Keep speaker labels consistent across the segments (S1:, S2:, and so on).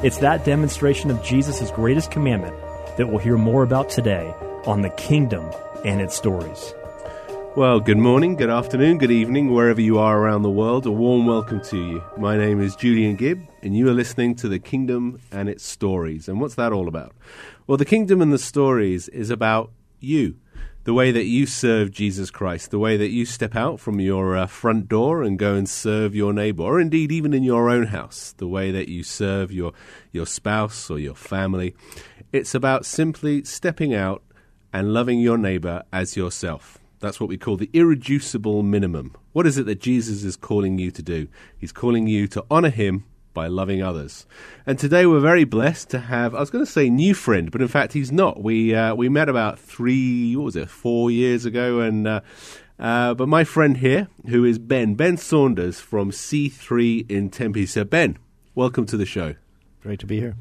S1: It's that demonstration of Jesus' greatest commandment that we'll hear more about today on the kingdom and its stories.
S2: Well, good morning, good afternoon, good evening, wherever you are around the world. A warm welcome to you. My name is Julian Gibb, and you are listening to The Kingdom and Its Stories. And what's that all about? Well, The Kingdom and the Stories is about you the way that you serve Jesus Christ, the way that you step out from your uh, front door and go and serve your neighbor, or indeed even in your own house, the way that you serve your your spouse or your family. It's about simply stepping out and loving your neighbor as yourself. That's what we call the irreducible minimum. What is it that Jesus is calling you to do? He's calling you to honor him by loving others. And today we're very blessed to have, I was going to say new friend, but in fact he's not. We, uh, we met about three, what was it, four years ago. And, uh, uh, but my friend here, who is Ben, Ben Sanders from C3 in Tempe. So, Ben, welcome to the show.
S3: Great to be here.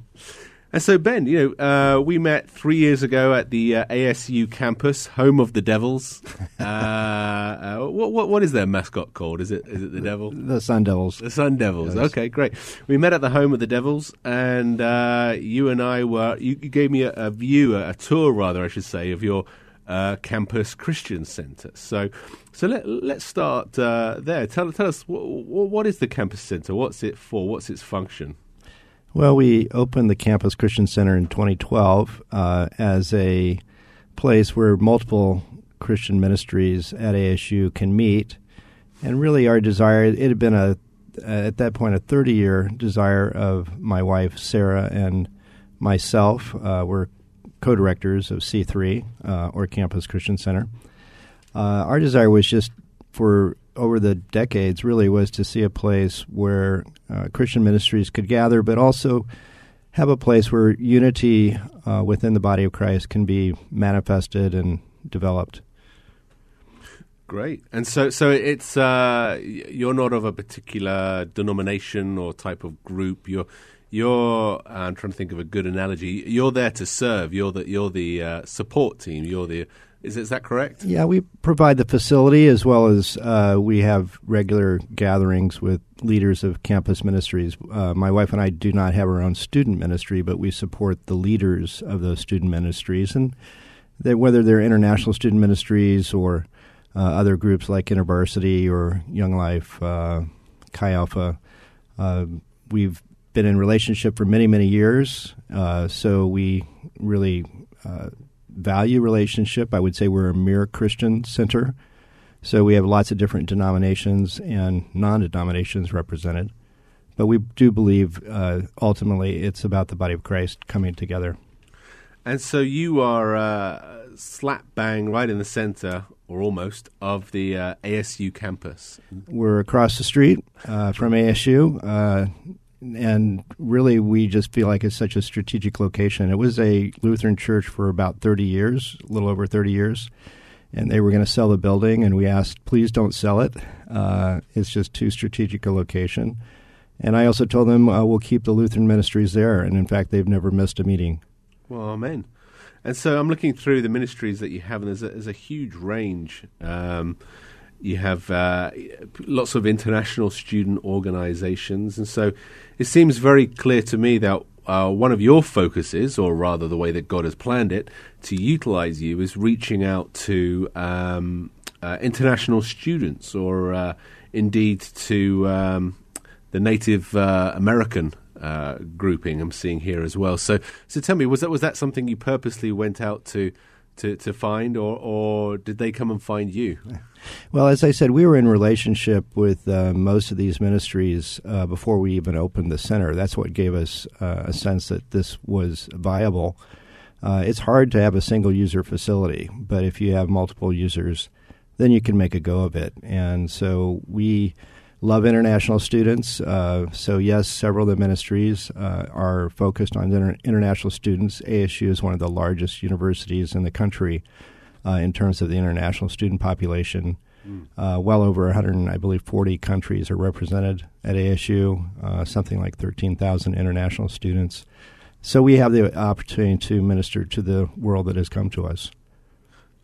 S2: And so, Ben, you know, uh, we met three years ago at the uh, ASU campus, home of the Devils. uh, uh what, what, what is their mascot called? Is it is it the Devil?
S3: The Sun Devils.
S2: The Sun Devils. Yes. Okay, great. We met at the home of the Devils, and uh, you and I were. You, you gave me a, a, view, a, tour, rather, I should say, of your uh, campus Christian Center. So, so let let's start there. Tell tell us what, what is the campus center? What's it for? What's its function?
S3: Well, we opened the Campus Christian Center in 2012 uh, as a place where multiple Christian ministries at ASU can meet. And really, our desire, it had been a, at that point, a 30 year desire of my wife, Sarah, and myself. Uh, we're co directors of C3, uh, or Campus Christian Center. Uh, our desire was just for over the decades really was to see a place where uh, Christian ministries could gather, but also have a place where unity uh, within the body of Christ can be manifested and developed.
S2: Great, and so so it's uh, you're not of a particular denomination or type of group. You're you're I'm trying to think of a good analogy. You're there to serve. You're the you're the uh, support team. You're the is, is that correct?
S3: Yeah, we provide the facility as well as uh, we have regular gatherings with leaders of campus ministries. Uh, my wife and I do not have our own student ministry, but we support the leaders of those student ministries, and they, whether they're international student ministries or uh, other groups like InterVarsity or Young Life, uh, Chi Alpha, uh, we've been in relationship for many, many years. Uh, so we really value relationship. I would say we're a mere Christian center. So we have lots of different denominations and non denominations represented. But we do believe uh, ultimately it's about the body of Christ coming together.
S2: And so you are uh, slap bang right in the center, or almost, of the uh, ASU campus.
S3: We're across the street uh, from ASU. And really we just feel like it's such a strategic location. It was a Lutheran church for about 30 years, a little over 30 years, and they were going to sell the building, and we asked, please don't sell it. Uh, it's just too strategic a location. And I also told them uh, we'll keep the Lutheran ministries there, and in fact, they've never missed a meeting.
S2: Well, amen. And so I'm looking through the ministries that you have, and there's a, there's a huge range. Um, you have uh, lots of international student organizations. And so it seems very clear to me that uh, one of your focuses, or rather the way that God has planned it, to utilize you is reaching out to um, uh, international students or uh, indeed to um, the Native uh, American uh, grouping I'm seeing here as well. So, so tell me, was that was that something you purposely went out to to, to find, or or did they come and find you?
S3: Well, as I said, we were in relationship with uh, most of these ministries uh, before we even opened the center. That's what gave us uh, a sense that this was viable. Uh, it's hard to have a single user facility, but if you have multiple users, then you can make a go of it. And so we love international students. Uh, so, yes, several of the ministries uh, are focused on inter- international students. ASU is one of the largest universities in the country uh, in terms of the international student population. Mm. well over 100, I believe, 40 countries are represented at ASU, uh, something like 13,000 international students. So we have the opportunity to minister to the world that has come to us.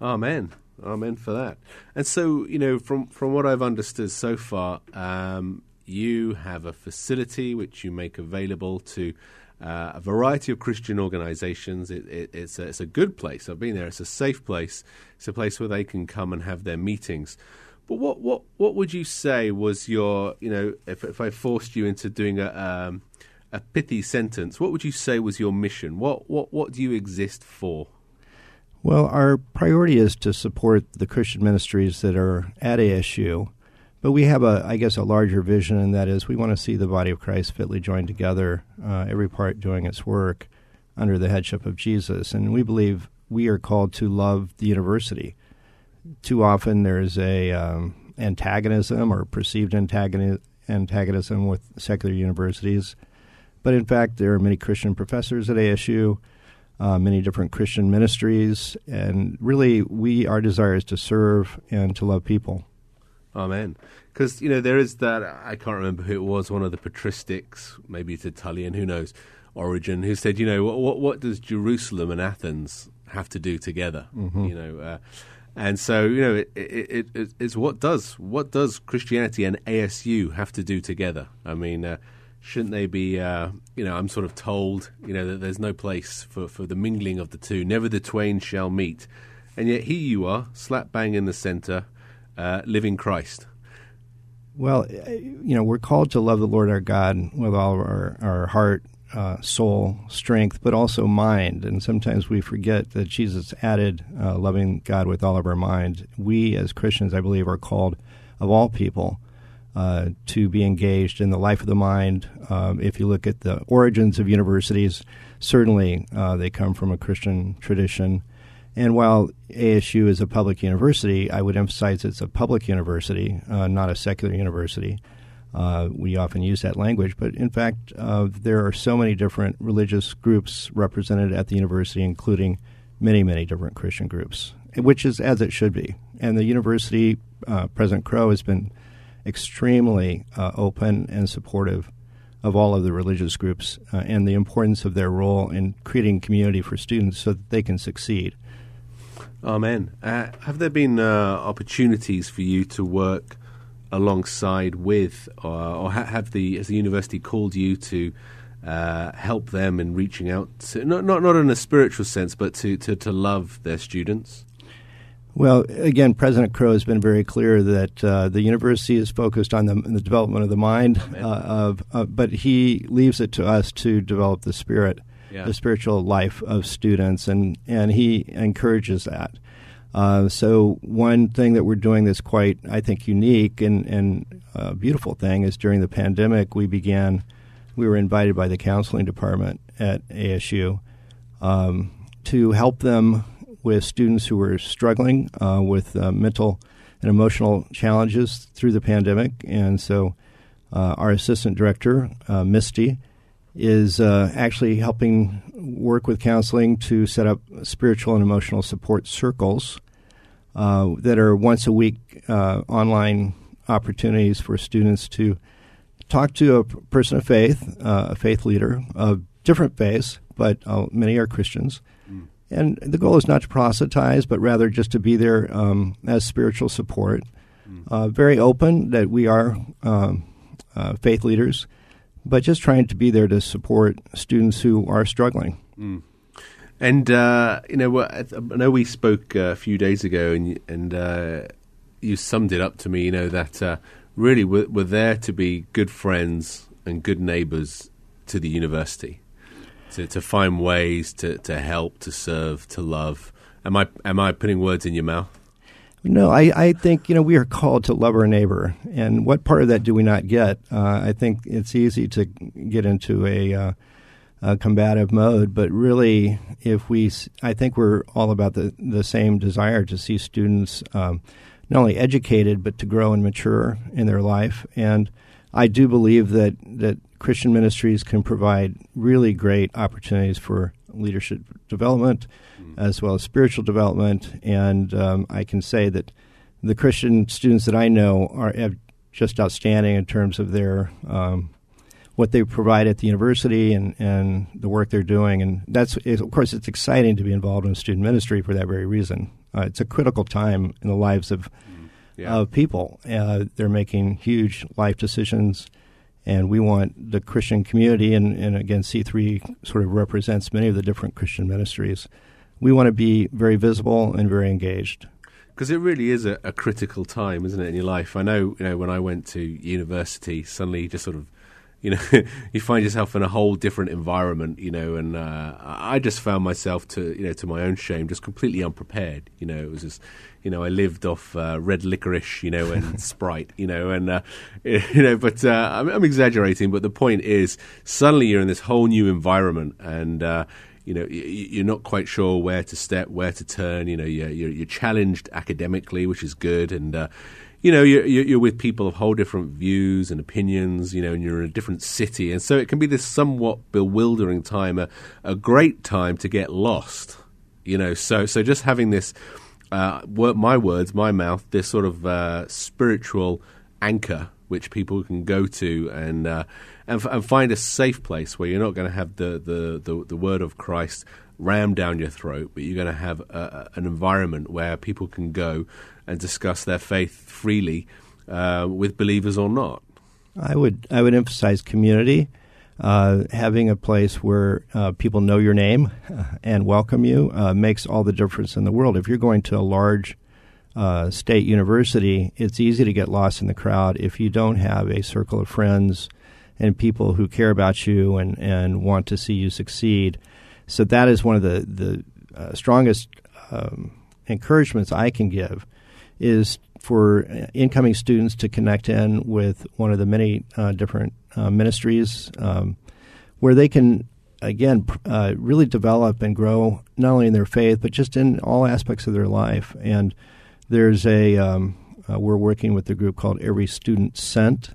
S2: Amen. Amen for that. And so, you know, from from what I've understood so far, um, you have a facility which you make available to uh, a variety of Christian organizations. It, it, it's, a, it's a good place. I've been there. It's a safe place. It's a place where they can come and have their meetings. But what, what, what would you say was your, you know, if, if I forced you into doing a, um, a pithy sentence, what would you say was your mission? What, what, what do you exist for?
S3: Well, our priority is to support the Christian ministries that are at ASU, but we have a, I guess, a larger vision, and that is we want to see the body of Christ fitly joined together, uh, every part doing its work under the headship of Jesus, and we believe we are called to love the university. Too often there's a um, antagonism or perceived antagoni- antagonism with secular universities, but in fact there are many Christian professors at ASU uh, many different Christian ministries, and really, we our desire is to serve and to love people.
S2: Amen. Because you know there is that I can't remember who it was, one of the patristics, maybe it's Italian, who knows, Origen, who said, you know, what what, what does Jerusalem and Athens have to do together? Mm-hmm. You know. Uh, and so, you know, it, it, it, it's what does what does Christianity and ASU have to do together? I mean, uh, shouldn't they be? Uh, you know, I'm sort of told, you know, that there's no place for, for the mingling of the two. Never the twain shall meet. And yet here you are, slap bang in the center, uh, living Christ.
S3: Well, uh, you know, we're called to love the Lord our God with all our, our heart, uh, soul, strength, but also mind. And sometimes we forget that Jesus added uh, loving God with all of our mind. We, as Christians, I believe, are called of all people uh, to be engaged in the life of the mind. Um, if you look at the origins of universities, certainly uh, they come from a Christian tradition. And while ASU is a public university, I would emphasize it's a public university, uh, not a secular university. Uh, we often use that language, but in fact, uh, there are so many different religious groups represented at the university, including many, many different Christian groups, which is as it should be. And the university, President Crow has been extremely uh, open and supportive of all of the religious groups uh, and the importance of their role in creating community for students so that they can succeed.
S2: Amen. Uh, have there been uh, opportunities for you to work alongside with, or, or have the has the university called you to uh, help them in reaching out, to, not not not in a spiritual sense, but to, to, to love their students?
S3: Well, again, President Crow has been very clear that uh, the university is focused on the, the development of the mind, uh, of, uh, but he leaves it to us to develop the spirit, yeah. the spiritual life of students, and, and he encourages that. Uh, so one thing that we're doing that's quite, I think, unique and, and a beautiful thing is during the pandemic we began, we were invited by the counseling department at ASU um, to help them with students who were struggling uh, with uh, mental and emotional challenges through the pandemic. And so, uh, our assistant director, uh, Misty, is uh, actually helping work with counseling to set up spiritual and emotional support circles that are once a week online opportunities for students to talk to a person of faith, a faith leader of different faiths, but many are Christians and the goal is not to proselytize, but rather just to be there um, as spiritual support. Mm. Uh, very open that we are um, uh, faith leaders, but just trying to be there to support students who are struggling.
S2: Mm. And uh, you know, I know we spoke uh, a few days ago, and and uh, you summed it up to me. You know that uh, really we're, we're there to be good friends and good neighbors to the university to, to find ways to, to help, to serve, to love. Am I am I putting words in your mouth?
S3: No, I, I think you know we are called to love our neighbor, and what part of that do we not get? Uh, I think it's easy to get into a, uh, a, combative mode, but really, if we, I think we're all about the the same desire to see students um, not only educated but to grow and mature in their life, and I do believe that that Christian ministries can provide really great opportunities for leadership development mm. as well as spiritual development. And um, I can say that the Christian students that I know are just outstanding in terms of their um, what they provide at the university and, and the work they're doing. And that's, of course, it's exciting to be involved in student ministry for that very reason. Uh, it's a critical time in the lives of, mm. yeah. of people. Uh, they're making huge life decisions and we want the Christian community, and, and again, C3 sort of represents many of the different Christian ministries. We want to be very visible and very engaged.
S2: Because it really is a, a, critical time, isn't it, in your life? I know, you know, when I went to university, suddenly just sort of, you know, you find yourself in a whole different environment, you know, and uh, I just found myself to, you know, to my own shame, just completely unprepared. You know, it was just, you know, I lived off uh, red licorice, you know, and Sprite, you know, and uh, you know, but uh, I'm, I'm, exaggerating. But the point is, suddenly you're in this whole new environment, and uh, you know, you're not quite sure where to step, where to turn. You know, you're, you're challenged academically, which is good, and uh, you know, you're, you're, with people of whole different views and opinions, you know, and you're in a different city. And so it can be this somewhat bewildering time, a, a great time to get lost, you know. So, so just having this uh, my words, my mouth, this sort of uh, spiritual anchor which people can go to and uh, and, f- and, find a safe place where you're not going to have the, the, the, the, word of Christ rammed down your throat, but you're going to have a, an environment where people can go and discuss their faith freely uh, with believers or not.
S3: I would I would emphasize community uh, having a place where uh, people know your name and welcome you uh, makes all the difference in the world. If you're going to a large uh, state university, it's easy to get lost in the crowd if you don't have a circle of friends and people who care about you and, and want to see you succeed. So that is one of the the uh, strongest um, encouragements I can give is for incoming students to connect in with one of the many uh, different uh, ministries um, where they can again uh, really develop and grow not only in their faith but just in all aspects of their life. And there's a um, uh, we're working with a group called every student sent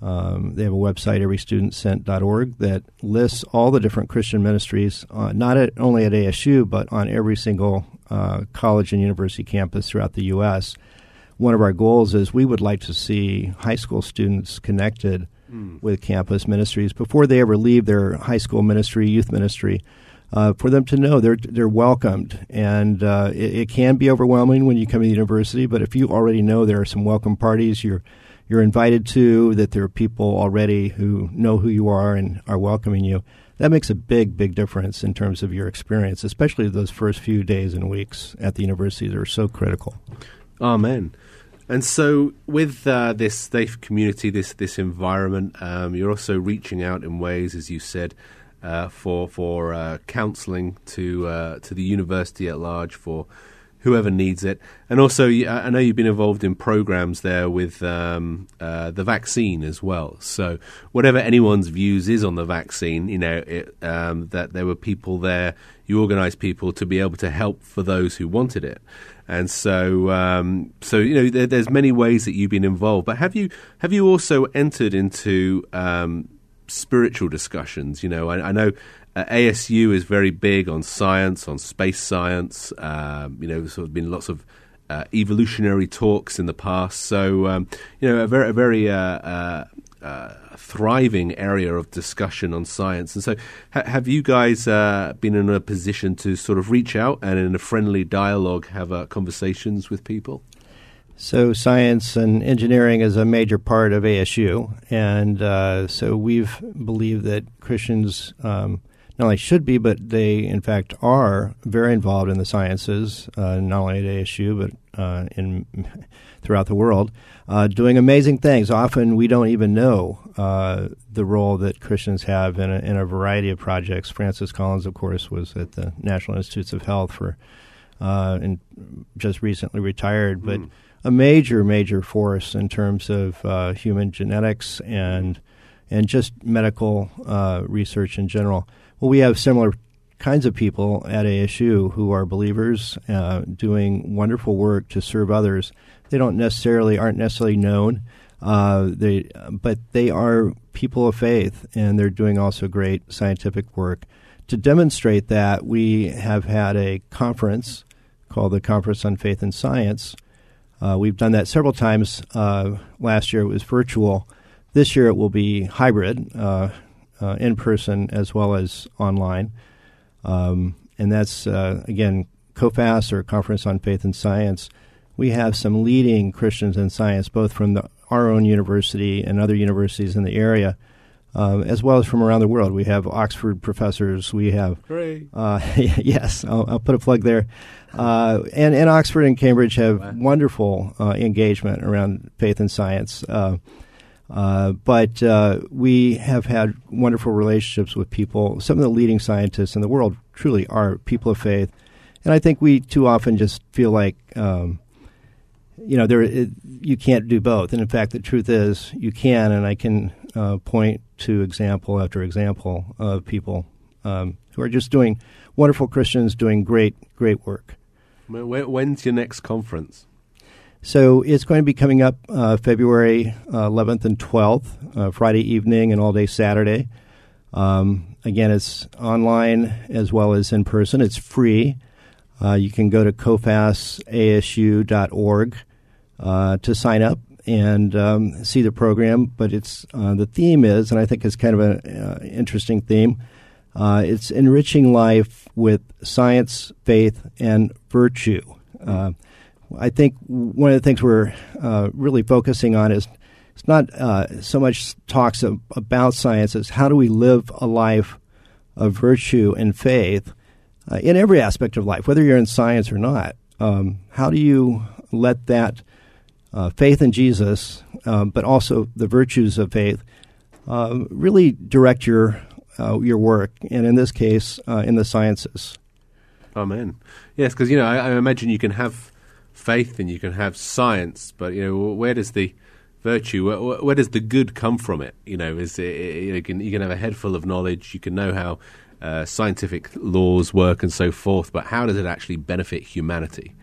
S3: um, they have a website everystudentsent.org that lists all the different christian ministries uh, not at, only at asu but on every single uh, college and university campus throughout the us one of our goals is we would like to see high school students connected mm. with campus ministries before they ever leave their high school ministry, youth ministry. Uh, for them to know they're they're welcomed, and uh, it, it, can be overwhelming when you come to the university. But if you already know there are some welcome parties you're you're invited to, that there are people already who know who you are and are welcoming you, that makes a big big difference in terms of your experience, especially those first few days and weeks at the university that are so critical.
S2: Amen. And so, with uh, this safe community, this this environment, um, you're also reaching out in ways, as you said, uh, for for uh, counselling to uh, to the university at large for whoever needs it. And also, I know you've been involved in programs there with um, uh, the vaccine as well. So, whatever anyone's views is on the vaccine, you know, it, um, that there were people there, you organised people to be able to help for those who wanted it. And so, um, so you know, there, there's many ways that you've been involved. But have you have you also entered into um, spiritual discussions? You know, I, I know uh, ASU is very big on science, on space science. Um, you know, there's sort of been lots of uh, evolutionary talks in the past. So, um, you know, a very, a very uh, uh, uh thriving area of discussion on science. And so, ha- have you guys uh, been in a position to sort of reach out and, in a friendly dialogue, have conversations with people?
S3: So, science and engineering is a major part of ASU, and so we've believed that Christians um, not only should be, but they in fact are very involved in the sciences, uh, not only at ASU but uh, in throughout the world, uh, doing amazing things. Often we don't even know uh, the role that Christians have in a, in a variety of projects. Francis Collins, of course, was at the National Institutes of Health for uh, and just recently retired, but. Mm. A major, major force in terms of uh, human genetics and and just medical research in general. Well, we have similar kinds of people at ASU who are believers, uh, doing wonderful work to serve others. They don't necessarily aren't necessarily known, uh, they but they are people of faith, and they're doing also great scientific work. To demonstrate that, we have had a conference called the Conference on Faith and Science. Uh, we've done that several times. Uh, last year it was virtual. This year it will be hybrid. Uh, in person as well as online. Um, and that's, uh, again, COFAS or Conference on Faith and Science. We have some leading Christians in science, both from the, our own university and other universities in the area, uh, as well as from around the world. We have Oxford professors. We have, uh, yes, I'll, I'll, put a plug there. Uh, and, and Oxford and Cambridge have wow. wonderful uh, engagement around faith and science. Uh, but uh, we have had wonderful relationships with people. Some of the leading scientists in the world truly are people of faith, and I think we too often just feel like, um, you know, there it, you can't do both. And in fact, the truth is you can, and I can uh, point to example after example of people um, who are just doing wonderful Christians doing great, great work.
S2: When's your next conference?
S3: So it's going to be coming up uh, February uh, 11th and 12th, uh, Friday evening and all day Saturday. Um, again, it's online as well as in person. It's free. Uh, you can go to cofasasu.org uh, to sign up and um, see the program. But it's uh, the theme is, and I think it's kind of an interesting theme. it's enriching life with science, faith, and virtue. I think one of the things we're uh, really focusing on is it's not uh, so much talks of, about science as how do we live a life of virtue and faith uh, in every aspect of life, whether you're in science or not. Um, how do you let that uh, faith in Jesus, um, but also the virtues of faith, uh, really direct your uh, your work, and in this case, in the sciences.
S2: Amen. Yes, because you know I, I imagine you can have faith and you can have science, but you know where does the virtue, where, where does the good come from it? You know, is it, you, can, you can have a head full of knowledge, you can know how uh, scientific laws work and so forth, but how does it actually benefit humanity?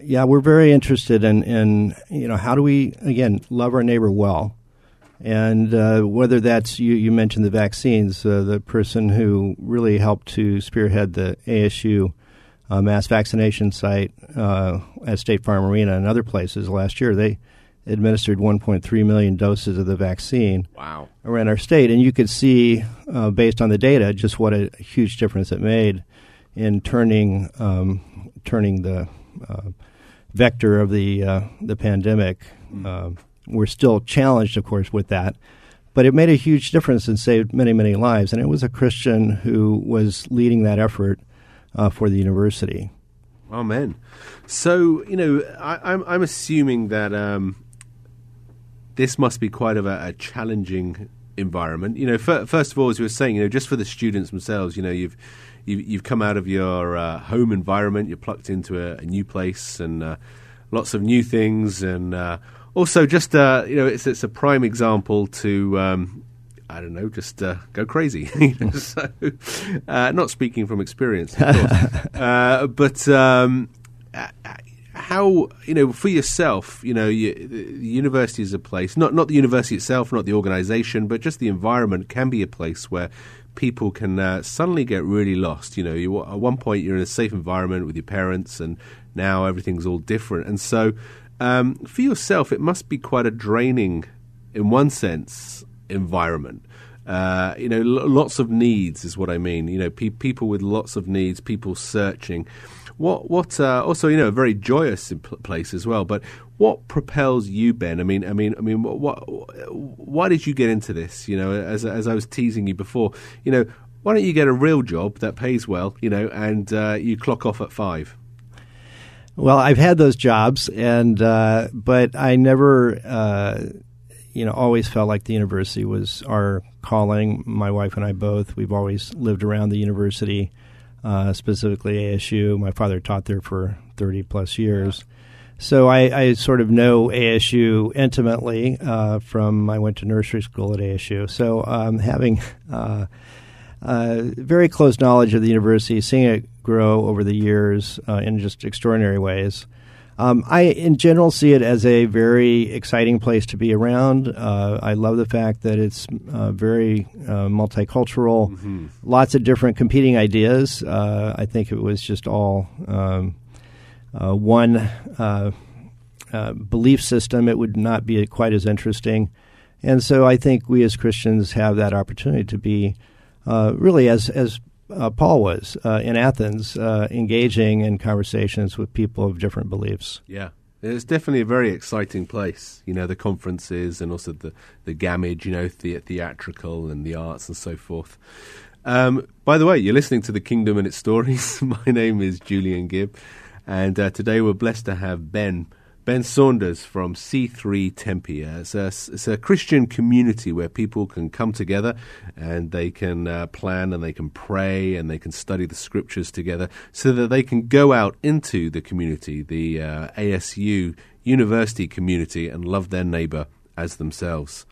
S3: Yeah, we're very interested in, in you know how do we again love our neighbor well, and uh, whether that's you, you mentioned the vaccines, uh, the person who really helped to spearhead the ASU uh, mass vaccination site uh, at State Farm Arena and other places last year. They administered 1.3 million doses of the vaccine
S2: wow.
S3: around our state, and you could see, uh, based on the data, just what a huge difference it made in turning um, turning the uh, vector of the uh, the pandemic. Mm. we're still challenged, of course, with that. But it made a huge difference and saved many, many lives. And it was a Christian who was leading that effort uh, for the university.
S2: Amen. So you know, I, am I'm, I'm assuming that um, this must be quite of a, a challenging environment. You know, f- first of all, as you were saying, you know, just for the students themselves, you know, you've you've, you've come out of your uh, home environment, you're plucked into a, a new place, and uh, lots of new things, and uh, also just uh, you know, it's it's a prime example to um, I don't know, just uh, go crazy. so, uh, not speaking from experience, uh, but um, how you know for yourself, you know, you, the university is a place not not the university itself, not the organisation, but just the environment can be a place where people can uh, suddenly get really lost. You know, you, at one point you're in a safe environment with your parents, and now everything's all different. And so, um, for yourself, it must be quite a draining, in one sense, environment. Uh, you know, l- lots of needs is what I mean. You know, pe- people with lots of needs, people searching. What what uh, also you know a very joyous place as well. But what propels you, Ben? I mean, I mean, I mean, what, what why did you get into this? You know, as as I was teasing you before, you know, why don't you get a real job that pays well, you know, and uh, you clock off at five?
S3: Well, I've had those jobs, and uh, but I never, uh, you know, always felt like the university was our calling. My wife and I both. We've always lived around the university, uh, specifically ASU. My father taught there for thirty plus years. Yeah. So I, I, sort of know ASU intimately uh, from I went to nursery school at ASU. So um, having uh, uh, very close knowledge of the university, seeing it grow over the years uh, in just extraordinary ways. Um, I, in general, see it as a very exciting place to be around. Uh, I love the fact that it's uh, very uh, multicultural, mm-hmm. lots of different competing ideas. Uh, I think it was just all um, uh, one belief system, it would not be quite as interesting. And so I think we as Christians have that opportunity to be really as, as uh, Paul was uh, in Athens, uh, engaging in conversations with people of different beliefs.
S2: Yeah. It's definitely a very exciting place, you know, the conferences and also the, the Gammage, you know, the, theatrical and the arts and so forth. Um, by the way, you're listening to The Kingdom and Its Stories. My name is Julian Gibb, and uh, today we're blessed to have Ben Ben Sanders from C3 Tempe. It's a, it's a, Christian community where people can come together and they can uh, plan and they can pray and they can study the scriptures together so that they can go out into the community, the uh, ASU university community, and love their neighbor as themselves.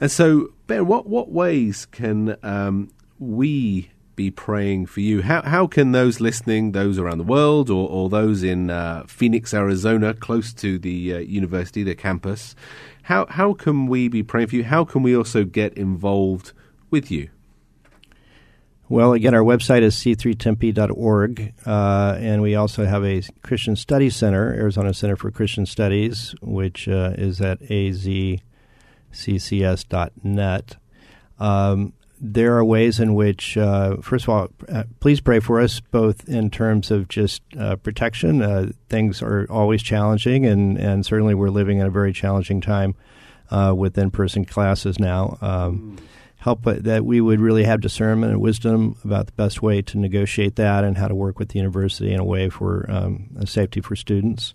S2: And so, Ben, what, what ways can um, we be praying for you. How, how can those listening, those around the world, or, or those in uh, Phoenix, Arizona, close to the uh, university, the campus, how, how can we be praying for you? How can we also get involved with you?
S3: Well, again, our website is c3tempe.org, uh, and we also have a Christian Studies Center, Arizona Center for Christian Studies, which uh, is at azccs.net. Um, there are ways in which, uh, first of all, uh, please pray for us, both in terms of just uh, protection. Uh, things are always challenging, and, and certainly we're living in a very challenging time uh, with in person classes now. Um, help that we would really have discernment and wisdom about the best way to negotiate that and how to work with the university in a way for um, safety for students.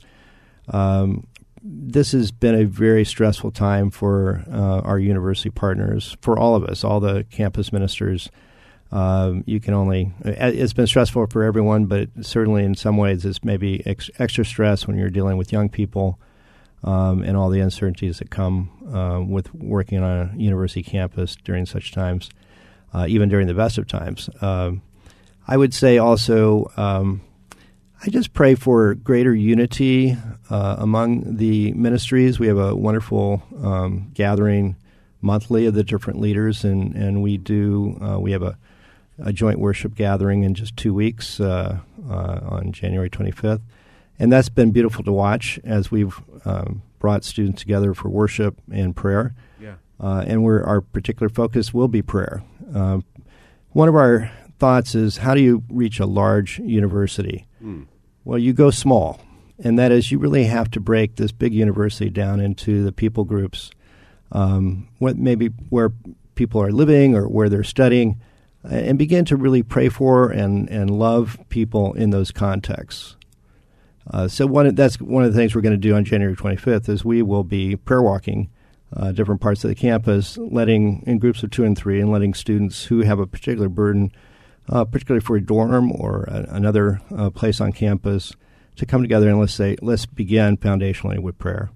S3: Um, this has been a very stressful time for uh, our university partners, for all of us, all the campus ministers. Um, you can only, it's been stressful for everyone, but certainly in some ways it's maybe ex- extra stress when you're dealing with young people um, and all the uncertainties that come uh, with working on a university campus during such times, uh, even during the best of times. Um, I would say also, um, I just pray for greater unity uh, among the ministries. We have a wonderful um, gathering monthly of the different leaders, and, and we do uh, we have a, a, joint worship gathering in just two weeks uh, uh on January 25th, and that's been beautiful to watch as we've um, brought students together for worship and prayer. Yeah. Uh, and we our particular focus will be prayer. Um, one of our thoughts is how do you reach a large university? Mm. Well, you go small, and that is you really have to break this big university down into the people groups, um, what maybe where people are living or where they're studying, and begin to really pray for and, and love people in those contexts. Uh, so one that's one of the things we're going to do on January 25th is we will be prayer walking uh, different parts of the campus, letting in groups of two and three, and letting students who have a particular burden uh, particularly for a dorm or a, another uh, place on campus, to come together and let's say let's begin foundationally with prayer.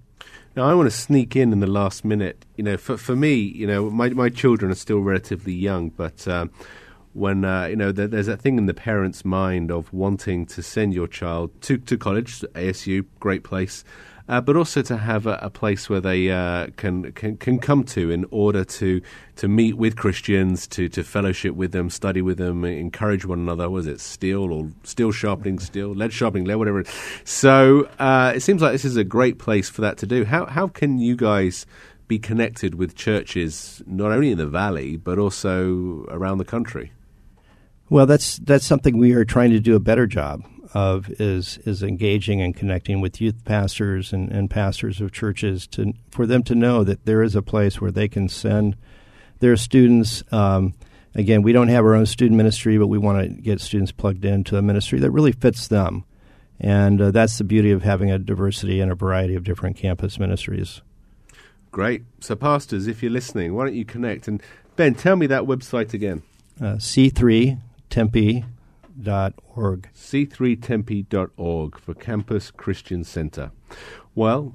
S2: Now, I want to sneak in in the last minute. You know, for for me, you know, my my children are still relatively young, but. Uh, when uh, you know there's that thing in the parent's mind of wanting to send your child to to college, ASU, great place, uh, but also to have a, a place where they uh, can, can can come to in order to to meet with Christians, to to fellowship with them, study with them, encourage one another. Was it steel or steel sharpening steel, lead sharpening lead, whatever? So uh, it seems like this is a great place for that to do. How how can you guys be connected with churches not only in the valley but also around the country?
S3: Well, that's that's something we are trying to do a better job of is is engaging and connecting with youth pastors and, and pastors of churches to for them to know that there is a place where they can send their students. Um, again, we don't have our own student ministry, but we want to get students plugged into a ministry that really fits them. And uh, that's the beauty of having a diversity and a variety of different campus ministries.
S2: Great. So, pastors, if you're listening, why don't you connect? And Ben, tell me that website again.
S3: Uh, C3Tempe.org.
S2: C3Tempe.org for Campus Christian Center. Well,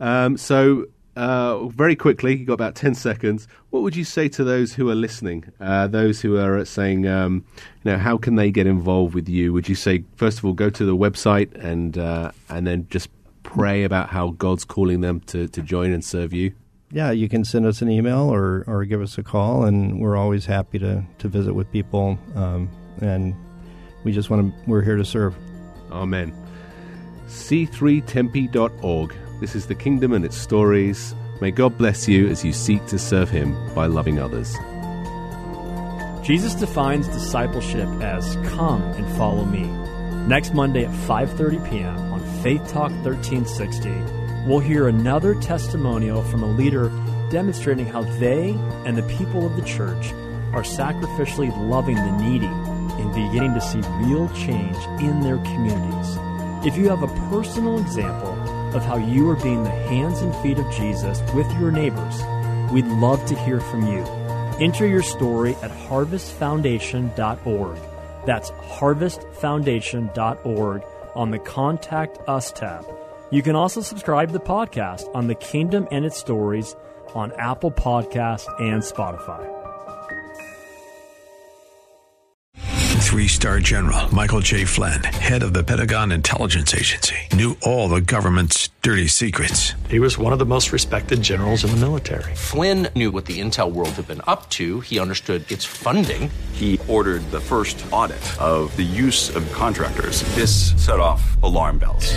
S2: um, so uh, very quickly, you've got about 10 seconds. What would you say to those who are listening, uh, those who are saying, um, you know, how can they get involved with you? Would you say, first of all, go to the website and, uh, and then just pray about how God's calling them to, to join and serve you?
S3: Yeah, you can send us an email or, or give us a call, and we're always happy to, to visit with people. Um, and we just want to, we're here to serve.
S2: Amen. C3Tempe.org this is the kingdom and its stories. May God bless you as you seek to serve Him by loving others.
S1: Jesus defines discipleship as come and follow me. Next Monday at 5:30 p.m. on Faith Talk 1360, we'll hear another testimonial from a leader demonstrating how they and the people of the church are sacrificially loving the needy and beginning to see real change in their communities. If you have a personal example of how you are being the hands and feet of Jesus with your neighbors, we'd love to hear from you. Enter your story at harvestfoundation.org. That's harvestfoundation.org on the Contact Us tab. You can also subscribe to the podcast on the Kingdom and its Stories on Apple Podcast and Spotify.
S4: Three star general Michael J. Flynn, head of the Pentagon Intelligence Agency, knew all the government's dirty secrets.
S5: He was one of the most respected generals in the military.
S6: Flynn knew what the intel world had been up to, he understood its funding.
S7: He ordered the first audit of the use of contractors. This set off alarm bells.